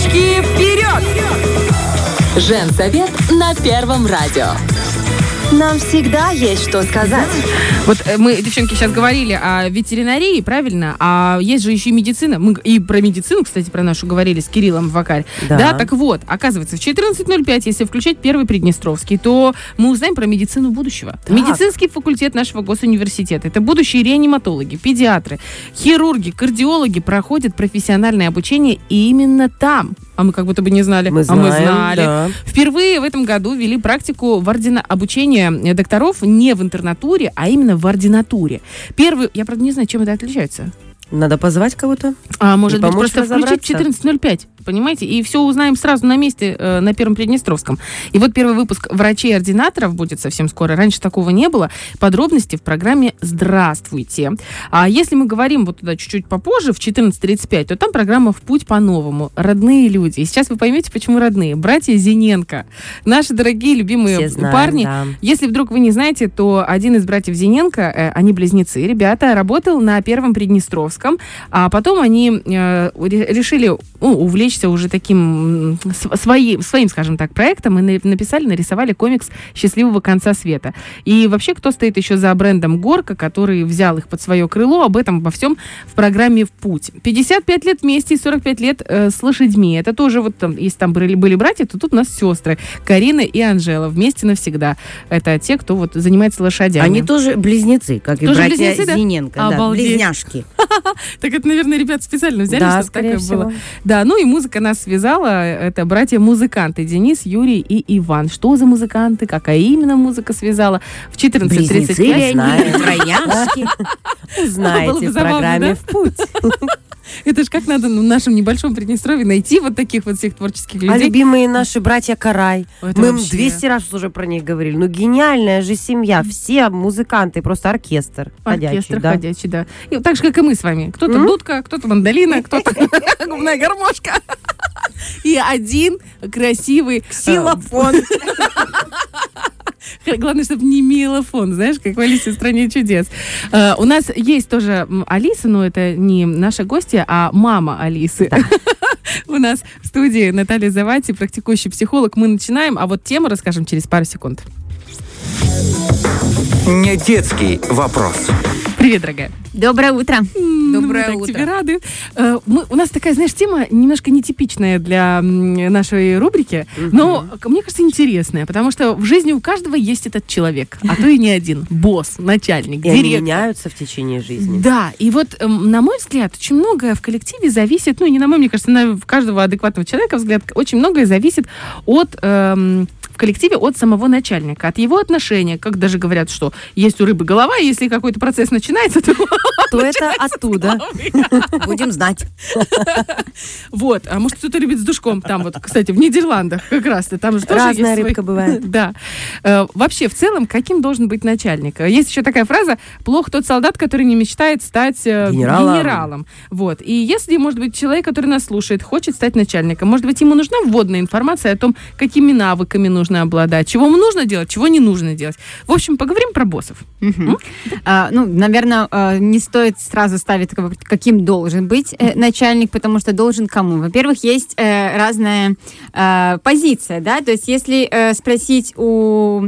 Девочки, вперед! Женсовет на Первом радио. Нам всегда есть что сказать. Вот э, мы, девчонки, сейчас говорили о ветеринарии, правильно? А есть же еще и медицина. Мы и про медицину, кстати, про нашу говорили с Кириллом в Вакаре. Да. Да. так вот, оказывается, в 14.05, если включать первый Приднестровский, то мы узнаем про медицину будущего. Так. Медицинский факультет нашего госуниверситета. Это будущие реаниматологи, педиатры, хирурги, кардиологи проходят профессиональное обучение именно там. А мы как будто бы не знали. Мы а мы знаем, знали. да. Впервые в этом году ввели практику в ордина... обучения докторов не в интернатуре, а именно в ординатуре. Первый, я правда не знаю, чем это отличается. Надо позвать кого-то. А может быть, просто включить разобраться. 14.05, понимаете? И все узнаем сразу на месте э, на Первом Приднестровском. И вот первый выпуск врачей-ординаторов будет совсем скоро. Раньше такого не было. Подробности в программе «Здравствуйте». А если мы говорим вот туда чуть-чуть попозже, в 14.35, то там программа «В путь по-новому». Родные люди. И сейчас вы поймете, почему родные. Братья Зиненко. Наши дорогие, любимые знаем, парни. да. Если вдруг вы не знаете, то один из братьев Зиненко, э, они близнецы, ребята, работал на Первом Приднестровском, а потом они э, ре- решили ну, увлечься уже таким своим, своим, скажем так, проектом и на- написали, нарисовали комикс «Счастливого конца света». И вообще, кто стоит еще за брендом «Горка», который взял их под свое крыло, об этом во всем в программе «В путь». 55 лет вместе и 45 лет э, с лошадьми. Это тоже вот, там, если там были, были братья, то тут у нас сестры Карина и Анжела вместе навсегда. Это те, кто вот занимается лошадями. Они тоже близнецы, как и Тоже братья близнецы, да? Зиненко. да, близняшки. Так это, наверное, ребят специально взяли, чтобы такое было. Да, ну и музыка нас связала. Это братья-музыканты Денис, Юрий и Иван. Что за музыканты? Какая именно музыка связала? В 14.35. Близнецы Знаете, в программе? «В путь». Это же как надо ну, в нашем небольшом Приднестровье найти вот таких вот всех творческих А людей. любимые наши братья Карай. Это Мы им вообще- 200 раз уже про них говорили. Ну, гениальная же семья. Все музыканты, просто оркестр. ходячий, Оркестр да. ходячий, да. И так же, как и мы с вами. Кто-то дудка, кто-то мандолина, кто-то губная гармошка. И один красивый... Ксилофон. Главное, чтобы не милофон, знаешь, как в Алисе в стране чудес. Э, у нас есть тоже Алиса, но это не наша гостья, а мама Алисы. У нас в студии Наталья Завати, практикующий психолог. Мы начинаем, а вот тему расскажем через пару секунд. Не детский вопрос. Привет, дорогая. Доброе утро. Доброе мы так утро. тебе рады. Э, мы- у нас такая, знаешь, тема немножко нетипичная для нашей рубрики, но, к- мне кажется, интересная, потому что в жизни у каждого есть этот человек, а то и не один. Босс, начальник, И они директор. меняются в течение жизни. Да, и вот, эм, на мой взгляд, очень многое в коллективе зависит, ну, не на мой, мне кажется, на каждого адекватного человека взгляд, очень многое зависит от эм, в коллективе от самого начальника, от его отношения, как даже говорят, что есть у рыбы голова, и если какой-то процесс начинается, то То это оттуда. Будем знать. Вот, а может кто-то любит с душком там вот, кстати, в Нидерландах как раз-то, там же тоже Разная рыбка бывает. Да. Э, Вообще, в целом, каким должен быть начальник? Есть еще такая фраза «плох тот солдат, который не мечтает стать э, Генералом. генералом». Вот. И если, может быть, человек, который нас слушает, хочет стать начальником, может быть, ему нужна вводная информация о том, какими навыками нужно обладать, чего ему нужно делать, чего не нужно делать. В общем, поговорим про боссов. А, ну, наверное, а, не стоит сразу ставить, каким должен быть э, начальник, потому что должен кому. Во-первых, есть э, разная э, позиция, да, то есть если э, спросить у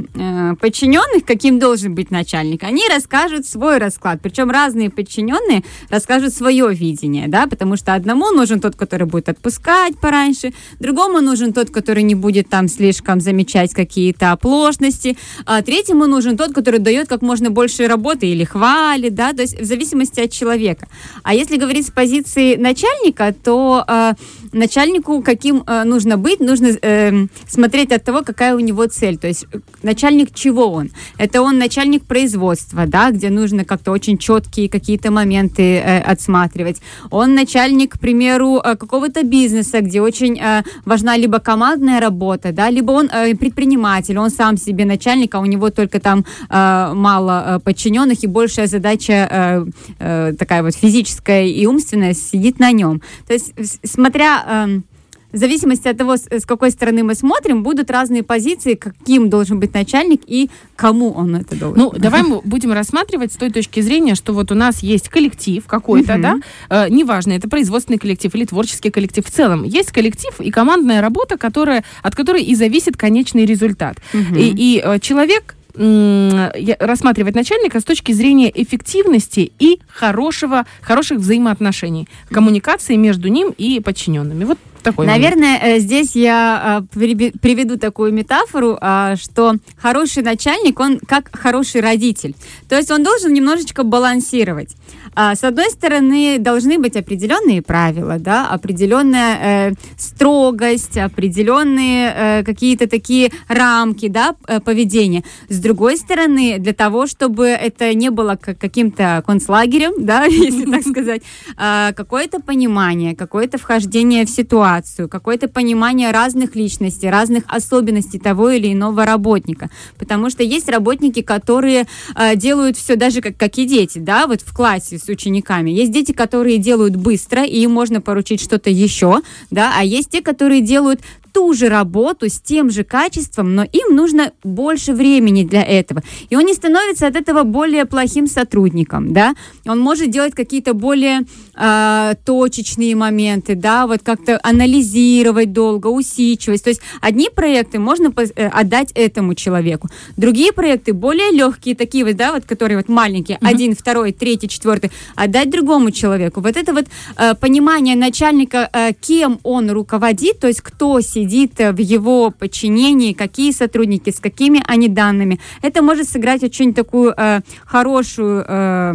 подчиненных, каким должен быть начальник, они расскажут свой расклад, причем разные подчиненные расскажут свое видение, да, потому что одному нужен тот, который будет отпускать пораньше, другому нужен тот, который не будет там слишком замечать какие-то оплошности, а третьему нужен тот, который дает как можно больше работы или хвалит, да, то есть в зависимости от человека. А если говорить с позиции начальника, то э, начальнику каким э, нужно быть, нужно э, смотреть от того, какая у него цель, то есть э, начальник чего он. Это он начальник производства, да, где нужно как-то очень четкие какие-то моменты э, отсматривать. Он начальник, к примеру, э, какого-то бизнеса, где очень э, важна либо командная работа, да, либо он э, предприниматель, он сам себе начальник, а у него только там э, мало э, подчиненных и большая задача э, э, такая вот физическая и умственная сидит на нем. То есть, смотря эм, в зависимости от того, с, с какой стороны мы смотрим, будут разные позиции, каким должен быть начальник и кому он это должен. Ну, давай мы будем рассматривать с той точки зрения, что вот у нас есть коллектив какой-то, да, э, неважно, это производственный коллектив или творческий коллектив. В целом, есть коллектив и командная работа, которая, от которой и зависит конечный результат. И, и, э, человек рассматривать начальника с точки зрения эффективности и хорошего, хороших взаимоотношений, коммуникации между ним и подчиненными. Вот такой момент. Наверное, э, здесь я э, приведу такую метафору, а, что хороший начальник, он как хороший родитель. То есть он должен немножечко балансировать. А, С одной стороны, должны быть определенные правила, да, определенная э, строгость, определенные какие-то такие рамки, да, поведения. С другой стороны, для того, чтобы это не было как каким-то концлагерем, да, если так сказать, а, какое-то понимание, какое-то вхождение в ситуацию, какое-то понимание разных личностей, разных особенностей того или иного работника. Потому что есть работники, которые а, делают все даже как, как и дети, да, вот в классе с учениками. Есть дети, которые делают быстро, и им можно поручить что-то еще, да, а есть те, которые делают ту же работу с тем же качеством, но им нужно больше времени для этого. И он не становится от этого более плохим сотрудником, да. Он может делать какие-то более а, точечные моменты, да, вот как-то анализировать долго, усидчивость. То есть одни проекты можно э, отдать этому человеку, другие проекты более легкие, такие вот, да, вот, которые вот маленькие, один, второй, третий, четвертый, отдать другому человеку. Вот это вот э, понимание начальника, э, кем он руководит, то есть кто сидит э, в его подчинении, какие сотрудники, с какими они данными, это может сыграть очень такую э, хорошую э,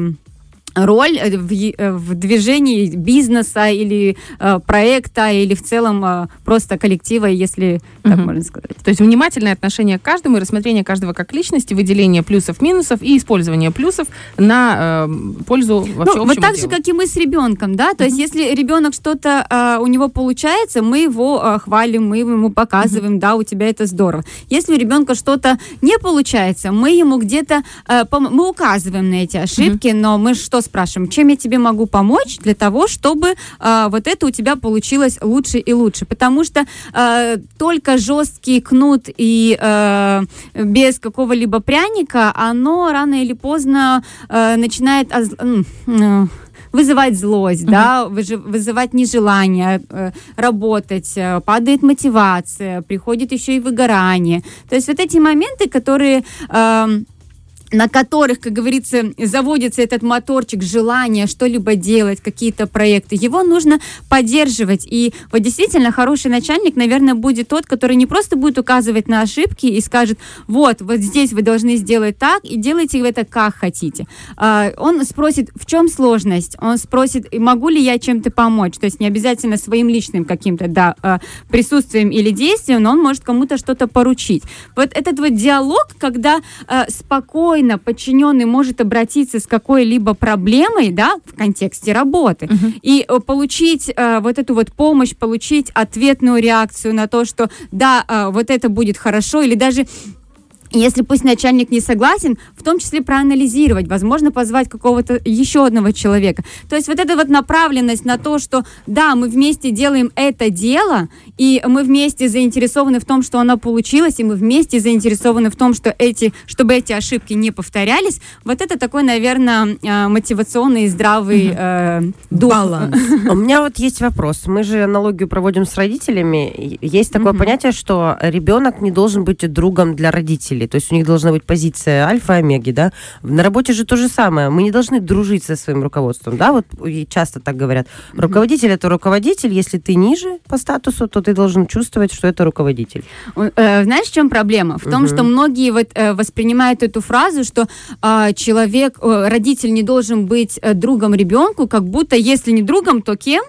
роль э, в, э, в движении бизнеса или э, проекта или в целом э, просто коллектива, если так Мгм. можно сказать. То есть внимательное отношение к каждому и рассмотрение каждого как личности, выделение плюсов, минусов и использование плюсов на э, пользу вообще Ну, вот так же, делу. как и мы с ребенком, да, то есть если ребенок что-то а, у него получается, мы его а, хвалим, мы ему показываем, да, у тебя это здорово. Если у ребенка что-то не получается, мы ему где-то, пом- мы указываем на эти ошибки, но мы что спрашиваем, чем я тебе могу помочь для того, чтобы а, вот это у тебя получилось лучше и лучше, потому что а, только жесткий кнут и а, без какого-либо пряника, оно рано или поздно э, начинает оз- э, вызывать злость, да, выжи- вызывать нежелание э, работать, э, падает мотивация, приходит еще и выгорание. То есть вот эти моменты, которые эм, на которых, как говорится, заводится этот моторчик желания что-либо делать, какие-то проекты, его нужно поддерживать. И вот действительно хороший начальник, наверное, будет тот, который не просто будет указывать на ошибки и скажет, вот, вот здесь вы должны сделать так, и делайте это как хотите. А, Он спросит, в чем сложность? Он спросит, могу ли я чем-то помочь? То есть не обязательно своим личным каким-то да, а, присутствием или действием, но он может кому-то что-то поручить. Вот этот вот диалог, когда а, спокойно подчиненный может обратиться с какой-либо проблемой, да, в контексте работы, и э, получить э, вот эту вот помощь, получить ответную реакцию на то, что да, э, вот это будет хорошо, или даже если пусть начальник не согласен, в том числе проанализировать, возможно, позвать какого-то еще одного человека. То есть вот эта вот направленность на то, что да, мы вместе делаем это дело, и мы вместе заинтересованы в том, что оно получилось, и мы вместе заинтересованы в том, что эти, чтобы эти ошибки не повторялись, вот это такой, наверное, э, мотивационный и здравый э, дух. Баланс. У меня вот есть вопрос. Мы же аналогию проводим с родителями. Есть такое понятие, что ребенок не должен быть другом для родителей. То есть у них должна быть позиция альфа и омеги, да? На работе же то же самое. Мы не должны дружить со своим руководством, да? Вот часто так говорят. Руководитель это руководитель. Если ты ниже по статусу, то ты должен чувствовать, что это руководитель. Э, Знаешь, в чем проблема? В том, Мгм. что многие вот э, воспринимают эту фразу, что а, человек, родитель не должен быть э, другом ребенку, как будто если не другом, то кем?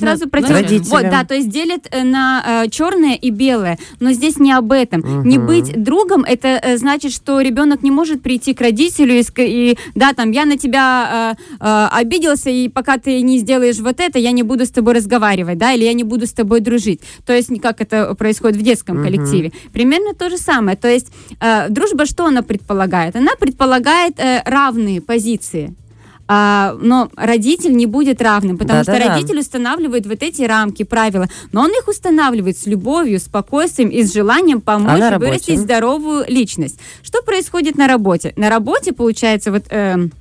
Сразу На- против... родителем. Вот, да, то есть делят э, на черное и белое, но здесь не об этом. Не Мгм. быть другом, это э, значит, что ребенок не может прийти к родителю и, и да, там, я на тебя э, э, обиделся, и пока ты не сделаешь вот это, я не буду с тобой разговаривать, да, или я не буду с тобой дружить. То есть, не как это происходит в детском коллективе. Примерно то же самое. То есть, э, дружба что она предполагает? Она предполагает э, равные позиции. А, но родитель не будет равным, потому что Да-да-да. родитель устанавливает вот эти рамки, правила, но он их устанавливает с любовью, спокойствием и с желанием помочь А вырастить здоровую личность. Что происходит на работе? На работе, получается, вот... эм,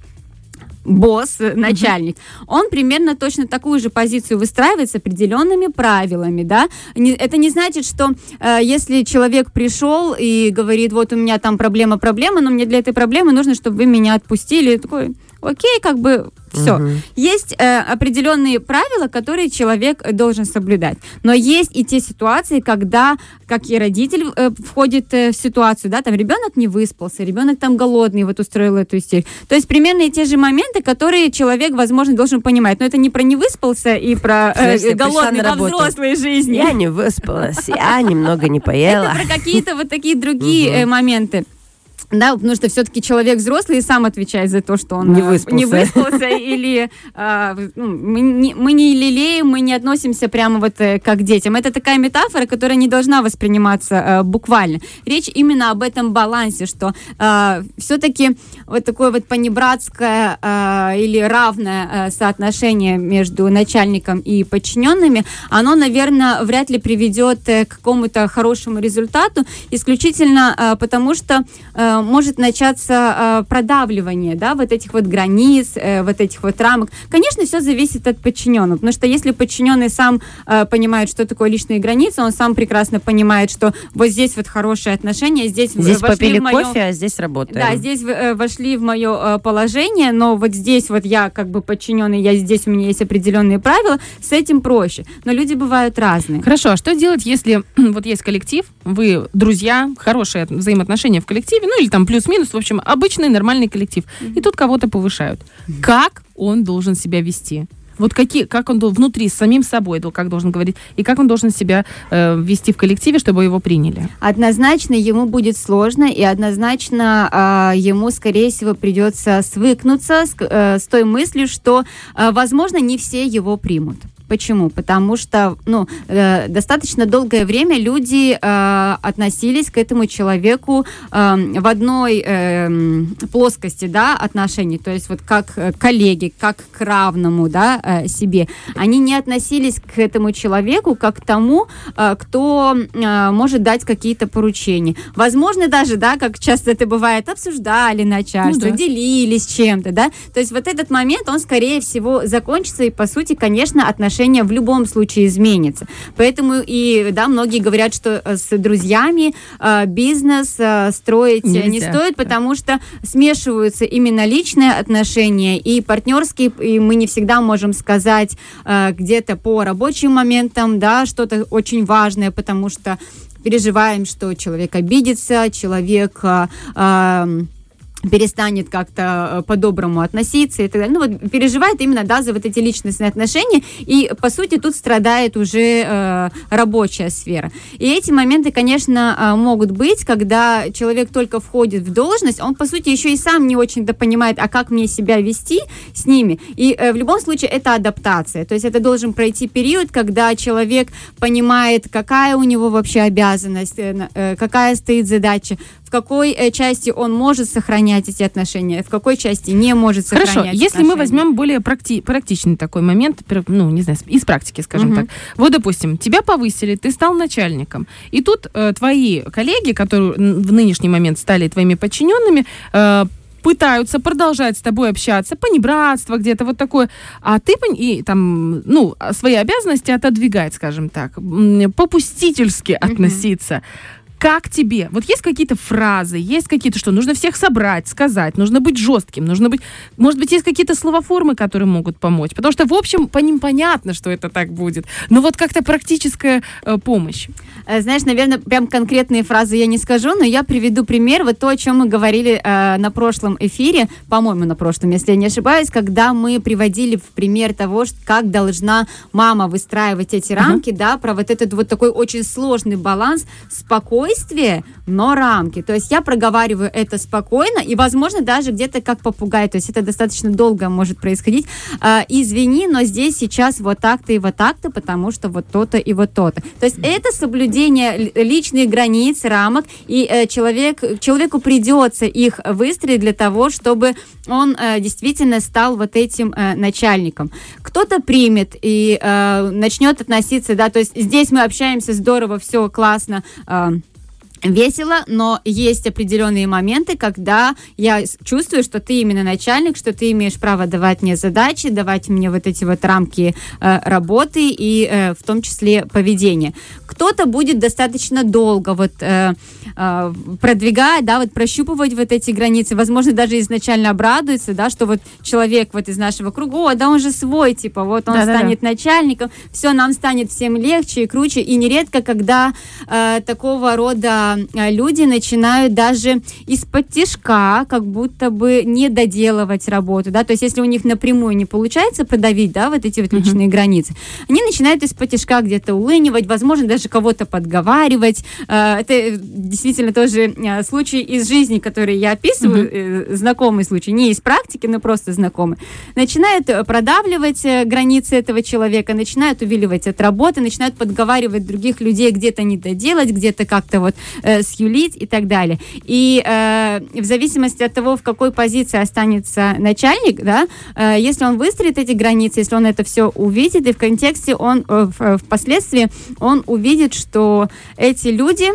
босс, э, начальник, он примерно точно такую же позицию выстраивает с определенными правилами, да. Не- это не значит, что э, если человек пришел и говорит, вот у меня там проблема, проблема, но мне для этой проблемы нужно, чтобы вы меня отпустили, такой, окей, как бы все. Мгм. Есть э, определенные правила, которые человек должен соблюдать. Но есть и те ситуации, когда, как и родитель э, входит э, в ситуацию, да, там ребенок не выспался, ребенок там голодный, вот устроил эту истерию. То есть примерно и те же моменты, которые человек, возможно, должен понимать. Но это не про не выспался и про э, пришла голодный во взрослой жизни. Я не выспалась, я немного не поела. Это про какие-то вот такие другие э, моменты. Да, потому что все-таки человек взрослый и сам отвечает за то, что он Не э, выспался. не выспался или а, ну, мы, не, мы не лелеем, мы не относимся прямо вот э, как к детям. Это такая метафора, которая не должна восприниматься э, буквально. Речь именно об этом балансе, что все-таки вот такое вот понебратское э, или равное э, соотношение между начальником и подчиненными, оно, наверное, вряд ли приведет э, к какому-то хорошему результату, исключительно э, потому, что э, может начаться э, продавливание, да, вот этих вот границ, э, вот этих вот рамок. Конечно, все зависит от подчиненного, потому что если подчиненный сам э, понимает, что такое личные границы, он сам прекрасно понимает, что вот здесь вот хорошие отношения, здесь, Здесь вошли попили в моё- кофе, а здесь работаем. да, здесь вы, э, вошли в мое э, положение, но вот здесь вот я как бы подчиненный, я здесь у меня есть определенные правила, с этим проще. Но люди бывают разные. Хорошо, а что делать, если вот есть коллектив, вы друзья, хорошие от- взаимоотношения в коллективе, ну или там плюс-минус, в общем, обычный нормальный коллектив, и тут кого-то повышают. Как он должен себя вести? Вот какие, как он внутри с самим собой, как должен говорить, и как он должен себя э, вести в коллективе, чтобы его приняли? Однозначно ему будет сложно, и однозначно а, ему, скорее всего, придется свыкнуться с, э, с той мыслью, что, а, возможно, не все его примут. Почему? Потому что ну, э, достаточно долгое время люди э, относились к этому человеку э, в одной э, плоскости да, отношений, то есть вот как э, коллеги, как к равному да, э, себе. Они не относились к этому человеку как к тому, э, кто э, может дать какие-то поручения. Возможно, даже, да, как часто это бывает, обсуждали начальство, Ну да. делились чем-то, да. То есть вот этот момент, он, скорее всего, закончится, и, по сути, конечно, отношения в любом случае изменятся. Поэтому и, да, многие говорят, что э, с друзьями э, бизнес э, строить э, не Нельзя, стоит, потому что смешиваются именно личные отношения и партнерские, и мы не всегда можем сказать где-то по рабочим моментам, да, что-то очень важное, потому что переживаем, что человек обидится, человек э, эм, перестанет как-то э, по-доброму относиться и так далее. Ну вот переживает именно, да, за вот эти личностные отношения, и по сути тут страдает уже э, рабочая сфера. И эти моменты, конечно, э, могут быть, когда человек только входит в должность, он по сути еще и сам не очень-то понимает, а как мне себя вести с ними. И э, в любом случае это адаптация, то есть это должен пройти период, когда человек понимает, какая у него вообще обязанность, э, э, какая стоит задача, в какой э, части он может сохранять эти отношения, в какой части не может сохранять Хорошо, если мы отношения. возьмем более практи- практичный такой момент, ну, не знаю, из практики, скажем Мгм. так. Вот, допустим, тебя повысили, ты стал начальником, и тут э, твои коллеги, которые в нынешний момент стали твоими подчиненными, э, пытаются продолжать с тобой общаться, понебратство где-то вот такое, а ты и там, ну, свои обязанности отодвигать, скажем так, попустительски относиться. Как тебе? Вот есть какие-то фразы, есть какие-то, что нужно всех собрать, сказать, нужно быть жестким, нужно быть... Может быть, есть какие-то словоформы, которые могут помочь? Потому что, в общем, по ним понятно, что это так будет. Но вот как-то практическая э, помощь. Э, Знаешь, наверное, прям конкретные фразы я не скажу, но я приведу пример. Вот то, о чем мы говорили э, на прошлом эфире, по-моему, на прошлом, если я не ошибаюсь, когда мы приводили в пример того, как должна мама выстраивать эти рамки, да, про вот этот вот такой очень сложный баланс спокойствия спокойствие, но рамки. То есть я проговариваю это спокойно и, возможно, даже где-то как попугай. То есть это достаточно долго может происходить. А, извини, но здесь сейчас вот так-то и вот так-то, потому что вот то-то и вот то-то. То есть это соблюдение ли- личных границ, рамок, и э, человек, человеку придется их выстроить для того, чтобы он э, действительно стал вот этим э, начальником. Кто-то примет и э, начнет относиться, да, то есть здесь мы общаемся здорово, все классно, э, весело, но есть определенные моменты, когда я чувствую, что ты именно начальник, что ты имеешь право давать мне задачи, давать мне вот эти вот рамки э, работы и э, в том числе поведения. Кто-то будет достаточно долго вот э, э, продвигать, да, вот прощупывать вот эти границы, возможно, даже изначально обрадуется, да, что вот человек вот из нашего круга, о, да он же свой, типа, вот он Да-да-да. станет начальником, все, нам станет всем легче и круче. И нередко, когда э, такого рода э, люди начинают даже из-под тяжка, как будто бы не доделывать работу, да, то есть если у них напрямую не получается продавить, да, вот эти вот личные границы, они начинают из-под тяжка где-то улынивать, возможно, даже кого-то подговаривать. Э, это действительно тоже э, случай из жизни, который я описываю, э, знакомый случай, не из практики, но просто знакомый. Начинают э, продавливать границы этого человека, начинают увиливать от работы, начинают подговаривать других людей где-то не доделать, где-то как-то вот э, сюлить и так далее. И э, в зависимости от того, в какой позиции останется начальник, да, э, если он выстроит эти границы, если он это все увидит, и в контексте он э, впоследствии он увидит, что эти люди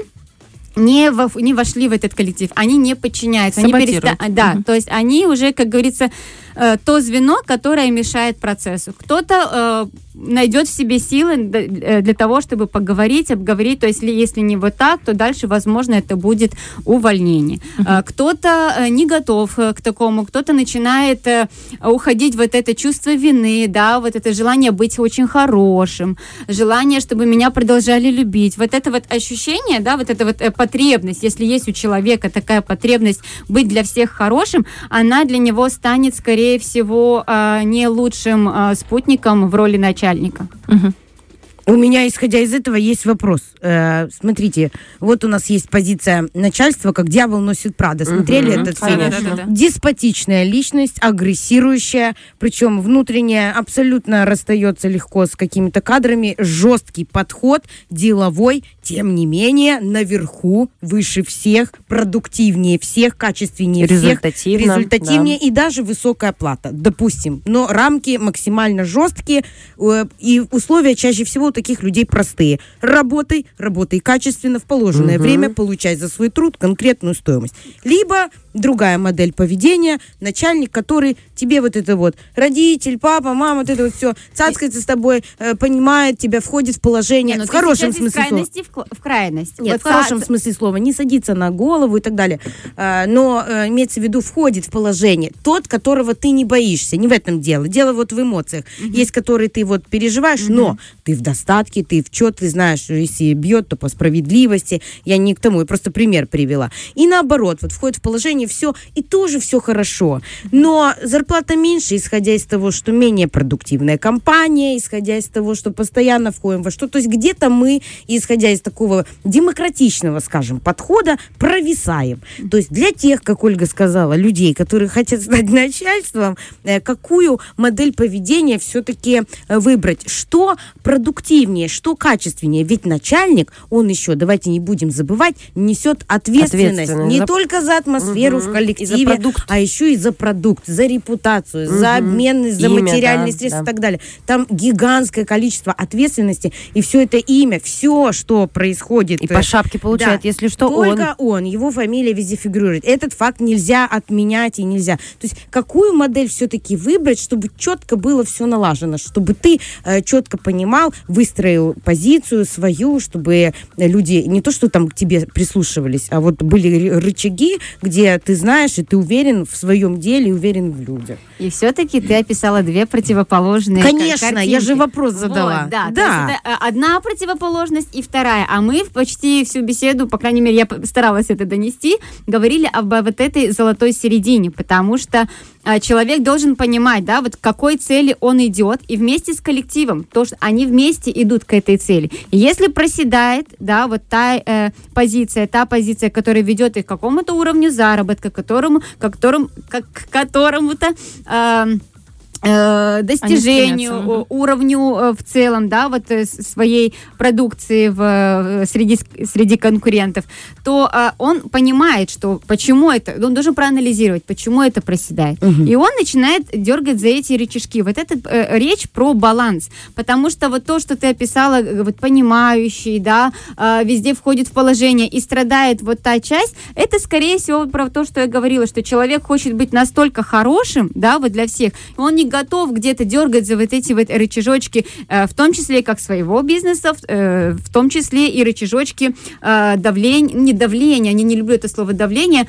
не, во- не вошли в этот коллектив, они не подчиняются, они Саботируют. переста- да, Мгм. то есть они уже, как говорится, э, то звено, которое мешает процессу. Кто-то э, найдет в себе силы э, для того, чтобы поговорить, обговорить, то есть ли- если не вот так, то дальше, возможно, это будет увольнение. Э, Кто-то не готов к такому, кто-то начинает уходить вот это чувство вины, да, вот это желание быть очень хорошим, желание, чтобы меня продолжали любить. Вот это вот ощущение, да, вот эта вот потребность, если есть у человека такая потребность быть для всех хорошим, она для него станет, скорее всего, э, не лучшим э, спутником в роли начальника. У меня, исходя из этого, есть вопрос. Э, смотрите, вот у нас есть позиция начальства, как дьявол носит Прада. Смотрели Мгм, этот фильм? конечно. Да-да-да. Деспотичная личность, агрессирующая, причем внутренне абсолютно расстается легко с какими-то кадрами, жесткий подход, деловой, тем не менее, наверху, выше всех, продуктивнее всех, качественнее всех, Результативно, результативнее и даже высокая плата, допустим. Но рамки максимально жесткие, э, и условия чаще всего у таких людей простые. Работай, работай качественно, в положенное Мгм. время, получай за свой труд конкретную стоимость. Либо другая модель поведения, начальник, который тебе вот это вот, родитель, папа, мама, вот это вот все, цацкается с тобой, э, понимает тебя, входит в положение, Не, ну в хорошем из смысле слова. крайности в, в крайность. Нет, Вот в хорошем ца- смысле слова, не садится на голову и так далее. А, Но э, имеется в виду, входит в положение тот, которого ты не боишься. Не в этом дело. Дело вот в эмоциях. Есть, которые ты вот переживаешь, но ты в достатке, ты в чет, ты знаешь, если бьет, то по справедливости. Я не к тому, я просто пример привела. И наоборот, вот входит в положение все, и тоже все хорошо. Но зарплата меньше, исходя из того, что менее продуктивная компания, исходя из того, что постоянно входим во что. То есть где-то мы, исходя из такого демократичного, скажем, подхода, провисаем. То есть для тех, как Ольга сказала, людей, которые хотят стать начальством, э, какую модель поведения все-таки выбрать? Что продуктивнее, что качественнее? Ведь начальник, он еще, давайте не будем забывать, несет ответственность, Ответственность не за- только за атмосферу Мгм. в коллективе, а еще и за продукт, за репутацию, за обмен, за материальные средства и так далее. Там гигантское количество ответственности, и все это имя, все, что происходит. И э, по шапке получает, да. если что, он. Только он. его фамилия везде фигурирует. Этот факт нельзя отменять и нельзя. То есть какую модель все-таки выбрать, чтобы четко было все налажено, чтобы ты э, четко понимал, выстроил позицию свою, чтобы э, люди не то, что там к тебе прислушивались, а вот были ры- рычаги, где ты знаешь, и ты уверен в своем деле, и уверен в людях. И все-таки ты описала две противоположные Конечно, я же картинки. вопрос задала. Вот, да, Да. это э, одна противоположность и вторая. А мы почти всю беседу, по крайней мере, я старалась это донести, говорили об вот этой золотой середине, потому что человек должен понимать, да, вот к какой цели он идет, и вместе с коллективом, то, что они вместе идут к этой цели. И если проседает, да, вот та э, позиция, та позиция, которая ведет их к какому-то уровню заработка, к которому, к которому, как, к которому-то э, достижению, мгм. о- уровню э, в целом, да, вот э, своей продукции в, э, среди, среди конкурентов, то э, он понимает, что почему это, он должен проанализировать, почему это проседает. И он начинает дергать за эти рычажки. Вот это э, речь про баланс, потому что вот то, что ты описала, э, вот понимающий, да, э, везде входит в положение и страдает вот та часть, это скорее всего про то, что я говорила, что человек хочет быть настолько хорошим, да, вот для всех, он не готов где-то дергать за вот эти вот рычажочки, э, в том числе как своего бизнеса, в, э, том числе и рычажочки э, давления, не давления, я не люблю это слово давление,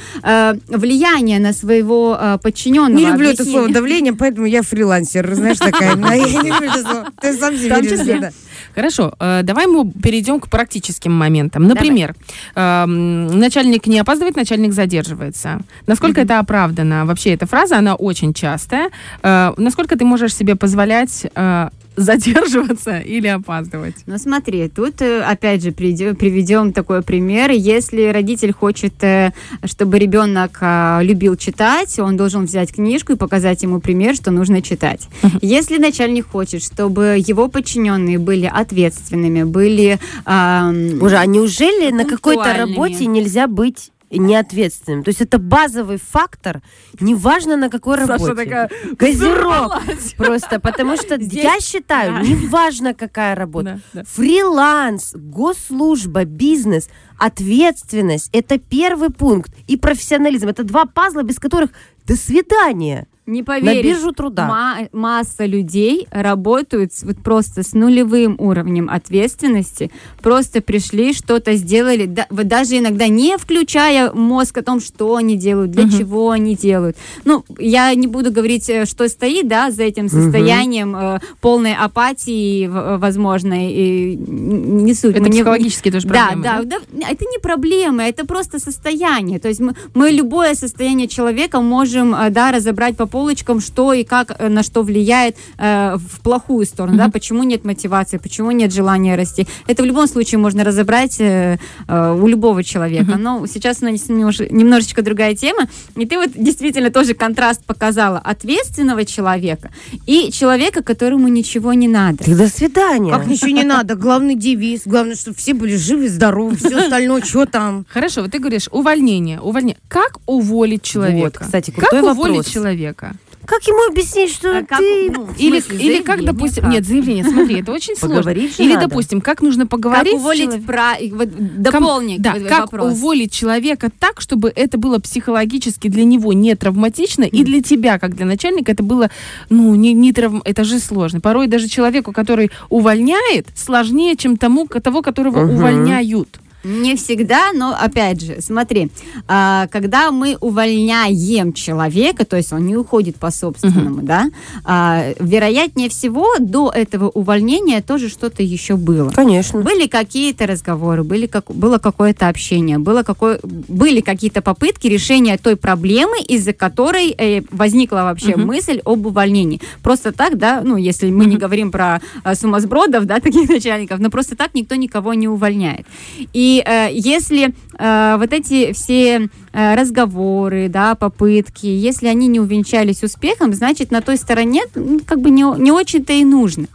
влияние на своего подчиненного. Не люблю это объяснение. слово давление, поэтому я фрилансер, знаешь, такая. Я не люблю это слово. Ты сам себе Хорошо, э, давай мы перейдем к практическим моментам. Например, эм, начальник не опаздывает, начальник задерживается. Насколько это оправдано? Вообще, эта фраза, она очень частая. Э, насколько ты можешь себе позволять э, задерживаться или опаздывать? Ну смотри, тут э, опять же приведем такой пример. Если родитель хочет, э, чтобы ребенок а, любил читать, он должен взять книжку и показать ему пример, что нужно читать. Если начальник хочет, чтобы его подчиненные были ответственными, были ам, Боже, а неужели на какой-то работе нельзя быть неответственным? То есть это базовый фактор, неважно на какой работе. Козерог просто, потому что Здесь- я считаю, да. неважно какая работа, Да, да. фриланс, госслужба, бизнес, ответственность – это первый пункт. И профессионализм – это два пазла, без которых до свидания. Не На поверишь, биржу труда. ма- масса людей работают с- вот просто с нулевым уровнем ответственности, просто пришли, что-то сделали, да- вот даже иногда не включая мозг о том, что они делают, для чего они делают. Ну, я не буду говорить, э, что стоит, да, за этим состоянием э, полной апатии, э, возможной, и не суть. Это не- психологические тоже да, проблемы, да, да, это не проблема, это просто состояние. То есть мы, мы любое состояние человека можем э, да, разобрать по полочкам, что и как э, на что влияет э, в плохую сторону, да, почему нет мотивации, почему нет желания расти. Это в любом случае можно разобрать э, э, у любого человека. Но сейчас у нас немнож- немножечко другая тема. И ты вот действительно тоже контраст показала ответственного человека и человека, которому ничего не надо. Так до свидания. Как ничего не надо. Главный девиз. Главное, чтобы все были живы, здоровы. Все остальное, что там? Хорошо, вот ты говоришь увольнение, увольнение. Как уволить человека? Вот, кстати, как крутой уволить вопрос. человека? Как ему объяснить, что А как, ты... ну, Или, смысле, или как, допустим, как? нет, заявление, смотри, это очень сложно. Поговорить же Или, надо. допустим, как нужно поговорить как уволить про... и вот Ком- дополни да, как вопрос. уволить человека так, чтобы это было психологически для него не травматично, и для тебя, как для начальника, это было, ну, не, не травм... это же сложно. Порой даже человеку, который увольняет, сложнее, чем тому, того, которого Мгм. увольняют. Не всегда, но опять же, смотри, а, когда мы увольняем человека, то есть он не уходит по собственному, да, а, вероятнее всего до этого увольнения тоже что-то еще было. Конечно. Были какие-то разговоры, были как, было какое-то общение, было какое, были какие-то попытки решения той проблемы, из-за которой э, возникла вообще Мгм. мысль об увольнении. Просто так, да, ну, если мы не говорим про э, сумасбродов, да, таких начальников, но просто так никто никого не увольняет. И э, если э, вот эти все разговоры, да, попытки, если они не увенчались успехом, значит, на той стороне как бы не, не очень-то и нужно.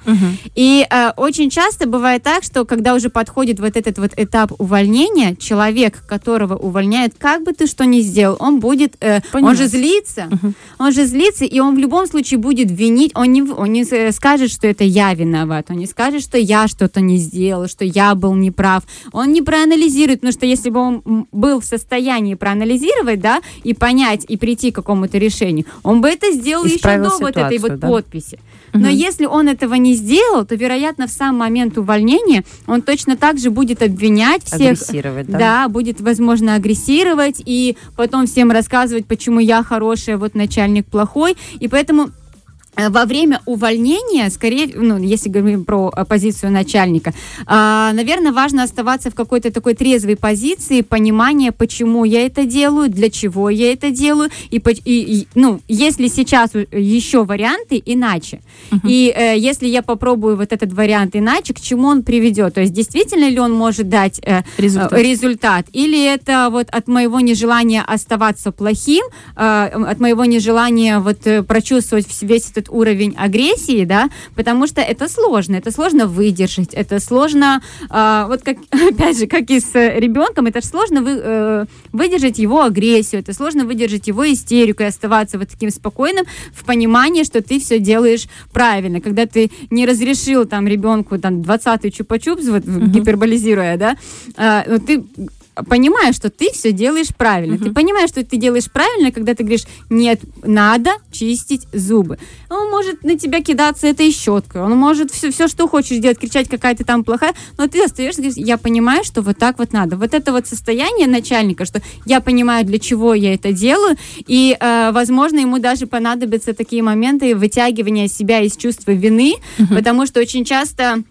И э, очень часто бывает так, что когда уже подходит вот этот вот этап увольнения, человек, которого увольняют, как бы ты что ни сделал, он будет, э, он же злится, он же злится, и он в любом случае будет винить, он не, он не э, скажет, что это я виноват, он не скажет, что я что-то не сделал, что я был неправ, он не проанализирует, потому что если бы он был в состоянии проанализировать, да, и понять, и прийти к какому-то решению, он бы это сделал еще Исправил до вот этой ситуацию, вот да. подписи. Но если он этого не сделал, то, вероятно, в сам момент увольнения он точно так же будет обвинять всех. Агрессировать, да? Да, будет, возможно, агрессировать и потом всем рассказывать, почему я хорошая, вот начальник плохой. И поэтому во время увольнения, скорее, ну, если говорим про э, позицию начальника, а, наверное, важно оставаться в какой-то такой трезвой позиции, понимания, почему я это делаю, для чего я это делаю, и, и- и, ну, если сейчас еще варианты, иначе. И э, если я попробую вот этот вариант иначе, к чему он приведет? То есть действительно ли он может дать э, Результат. э, результат? Или это вот от моего нежелания оставаться плохим, э, от моего нежелания вот э, прочувствовать весь этот уровень агрессии, да, потому что это сложно, это сложно выдержать, это сложно, э, вот как, опять же, как и с э, ребенком, это сложно вы, э, выдержать его агрессию, это сложно выдержать его истерику и оставаться вот таким спокойным в понимании, что ты все делаешь правильно, когда ты не разрешил там ребенку там 20-й чупа-чупс, вот гиперболизируя, да, ну, ты понимаешь, что ты все делаешь правильно. Ты понимаешь, что ты делаешь правильно, когда ты говоришь, нет, надо чистить зубы. Он может на тебя кидаться этой щеткой, он может все, все что хочешь делать, кричать, какая ты там плохая, но ты остаешься, говоришь, я понимаю, что вот так вот надо. Вот это вот состояние начальника, что я понимаю, для чего я это делаю, и, э, возможно, ему даже понадобятся такие моменты вытягивания себя из чувства вины, потому что очень часто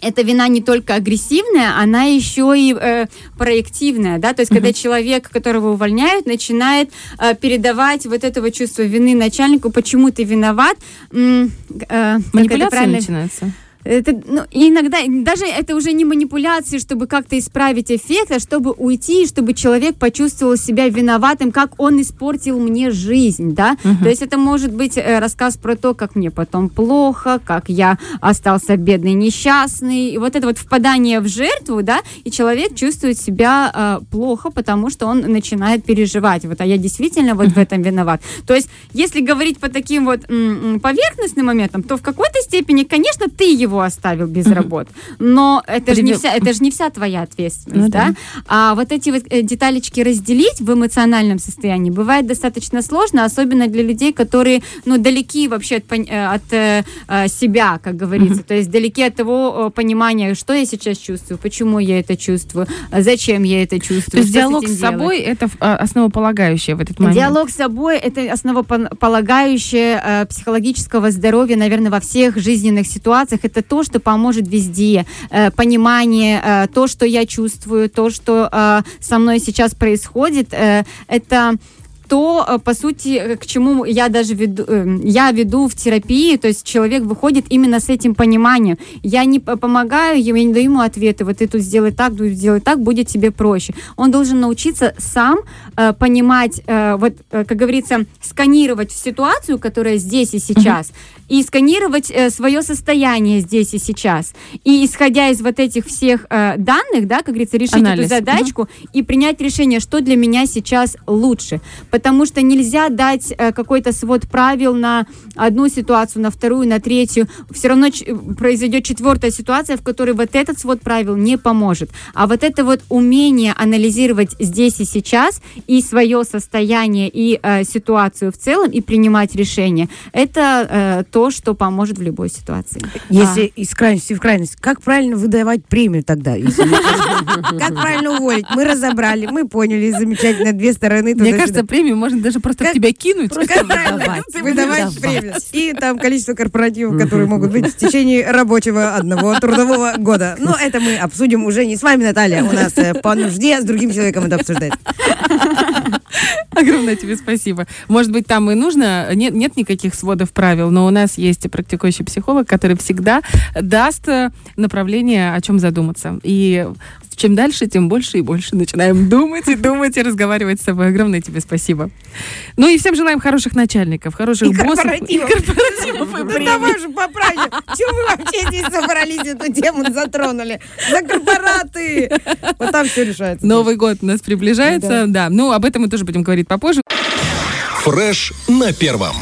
эта вина не только агрессивная, она еще и э, проективная, да, то есть когда человек, которого увольняют, начинает э, передавать вот этого чувства вины начальнику, почему ты виноват, м, э, Манипуляция правильно? начинается. Это, ну, иногда даже это уже не манипуляции, чтобы как-то исправить эффект, а чтобы уйти, чтобы человек почувствовал себя виноватым, как он испортил мне жизнь, да. То есть это может быть э, рассказ про то, как мне потом плохо, как я остался бедный, несчастный, и вот это вот впадание в жертву, да, и человек чувствует себя э, плохо, потому что он начинает переживать, вот, а я действительно вот в этом виноват. То есть, если говорить по таким вот м, м, поверхностным моментам, то в какой-то степени, конечно, ты его оставил без работы, но это же не вся, это же не вся твоя ответственность, Ну да? да. А вот эти вот э, деталечки разделить в эмоциональном состоянии бывает достаточно сложно, особенно для людей, которые, ну, далеки вообще от, э, от э, себя, как говорится, то есть далеки от того понимания, что я сейчас чувствую, почему я это чувствую, зачем я это чувствую. То есть диалог этим с собой это а, основополагающее в этот момент. Диалог с собой – это основополагающее психологического здоровья, наверное, во всех жизненных ситуациях. Это то, что поможет везде. Э, понимание, э, то, что я чувствую, то, что э, со мной сейчас происходит, э, это то, э, по сути, к чему я даже веду, э, я веду в терапии, то есть человек выходит именно с этим пониманием. Я не помогаю ему, я не даю ему ответы, вот ты тут сделай так, тут сделай так, будет тебе проще. Он должен научиться сам э, понимать, э, вот, э, как говорится, сканировать ситуацию, которая здесь и сейчас, и сканировать э, свое состояние здесь и сейчас. И исходя из вот этих всех э, данных, да, как говорится, решить Анализ, эту задачку и принять решение, что для меня сейчас лучше. Потому что нельзя дать э, какой-то свод правил на одну ситуацию, на вторую, на третью. Все равно произойдет четвертая ситуация, в которой вот этот свод правил не поможет. А вот это вот умение анализировать здесь и сейчас и свое состояние, и э, ситуацию в целом, и принимать решения, это э, то, что поможет в любой ситуации. Если из крайности в крайность, как правильно выдавать премию тогда? Как правильно уволить? Мы разобрали, мы поняли, замечательно, две стороны. Мне кажется, премию можно даже просто в тебя кинуть. Как правильно Выдавать. премию. И там количество корпоративов, которые могут быть в течение рабочего одного трудового года. Но это мы обсудим уже не с вами, Наталья. У нас э, по нужде с другим человеком это обсуждать. Огромное тебе спасибо. Может быть, там и нужно, нет, нет никаких сводов правил, но у нас есть практикующий психолог, который всегда даст э, направление, о чем задуматься. И чем дальше, тем больше и больше начинаем думать и думать и разговаривать с собой. Огромное тебе спасибо. Ну и всем желаем хороших начальников, хороших И боссов. корпоративов. И корпоративов, и Ну давай же поправим. Чего мы вообще здесь собрались, эту тему затронули? За корпораты. Вот там все решается. Новый год у нас приближается, да. Ну, об этом мы тоже будем говорить попозже. Фреш на первом.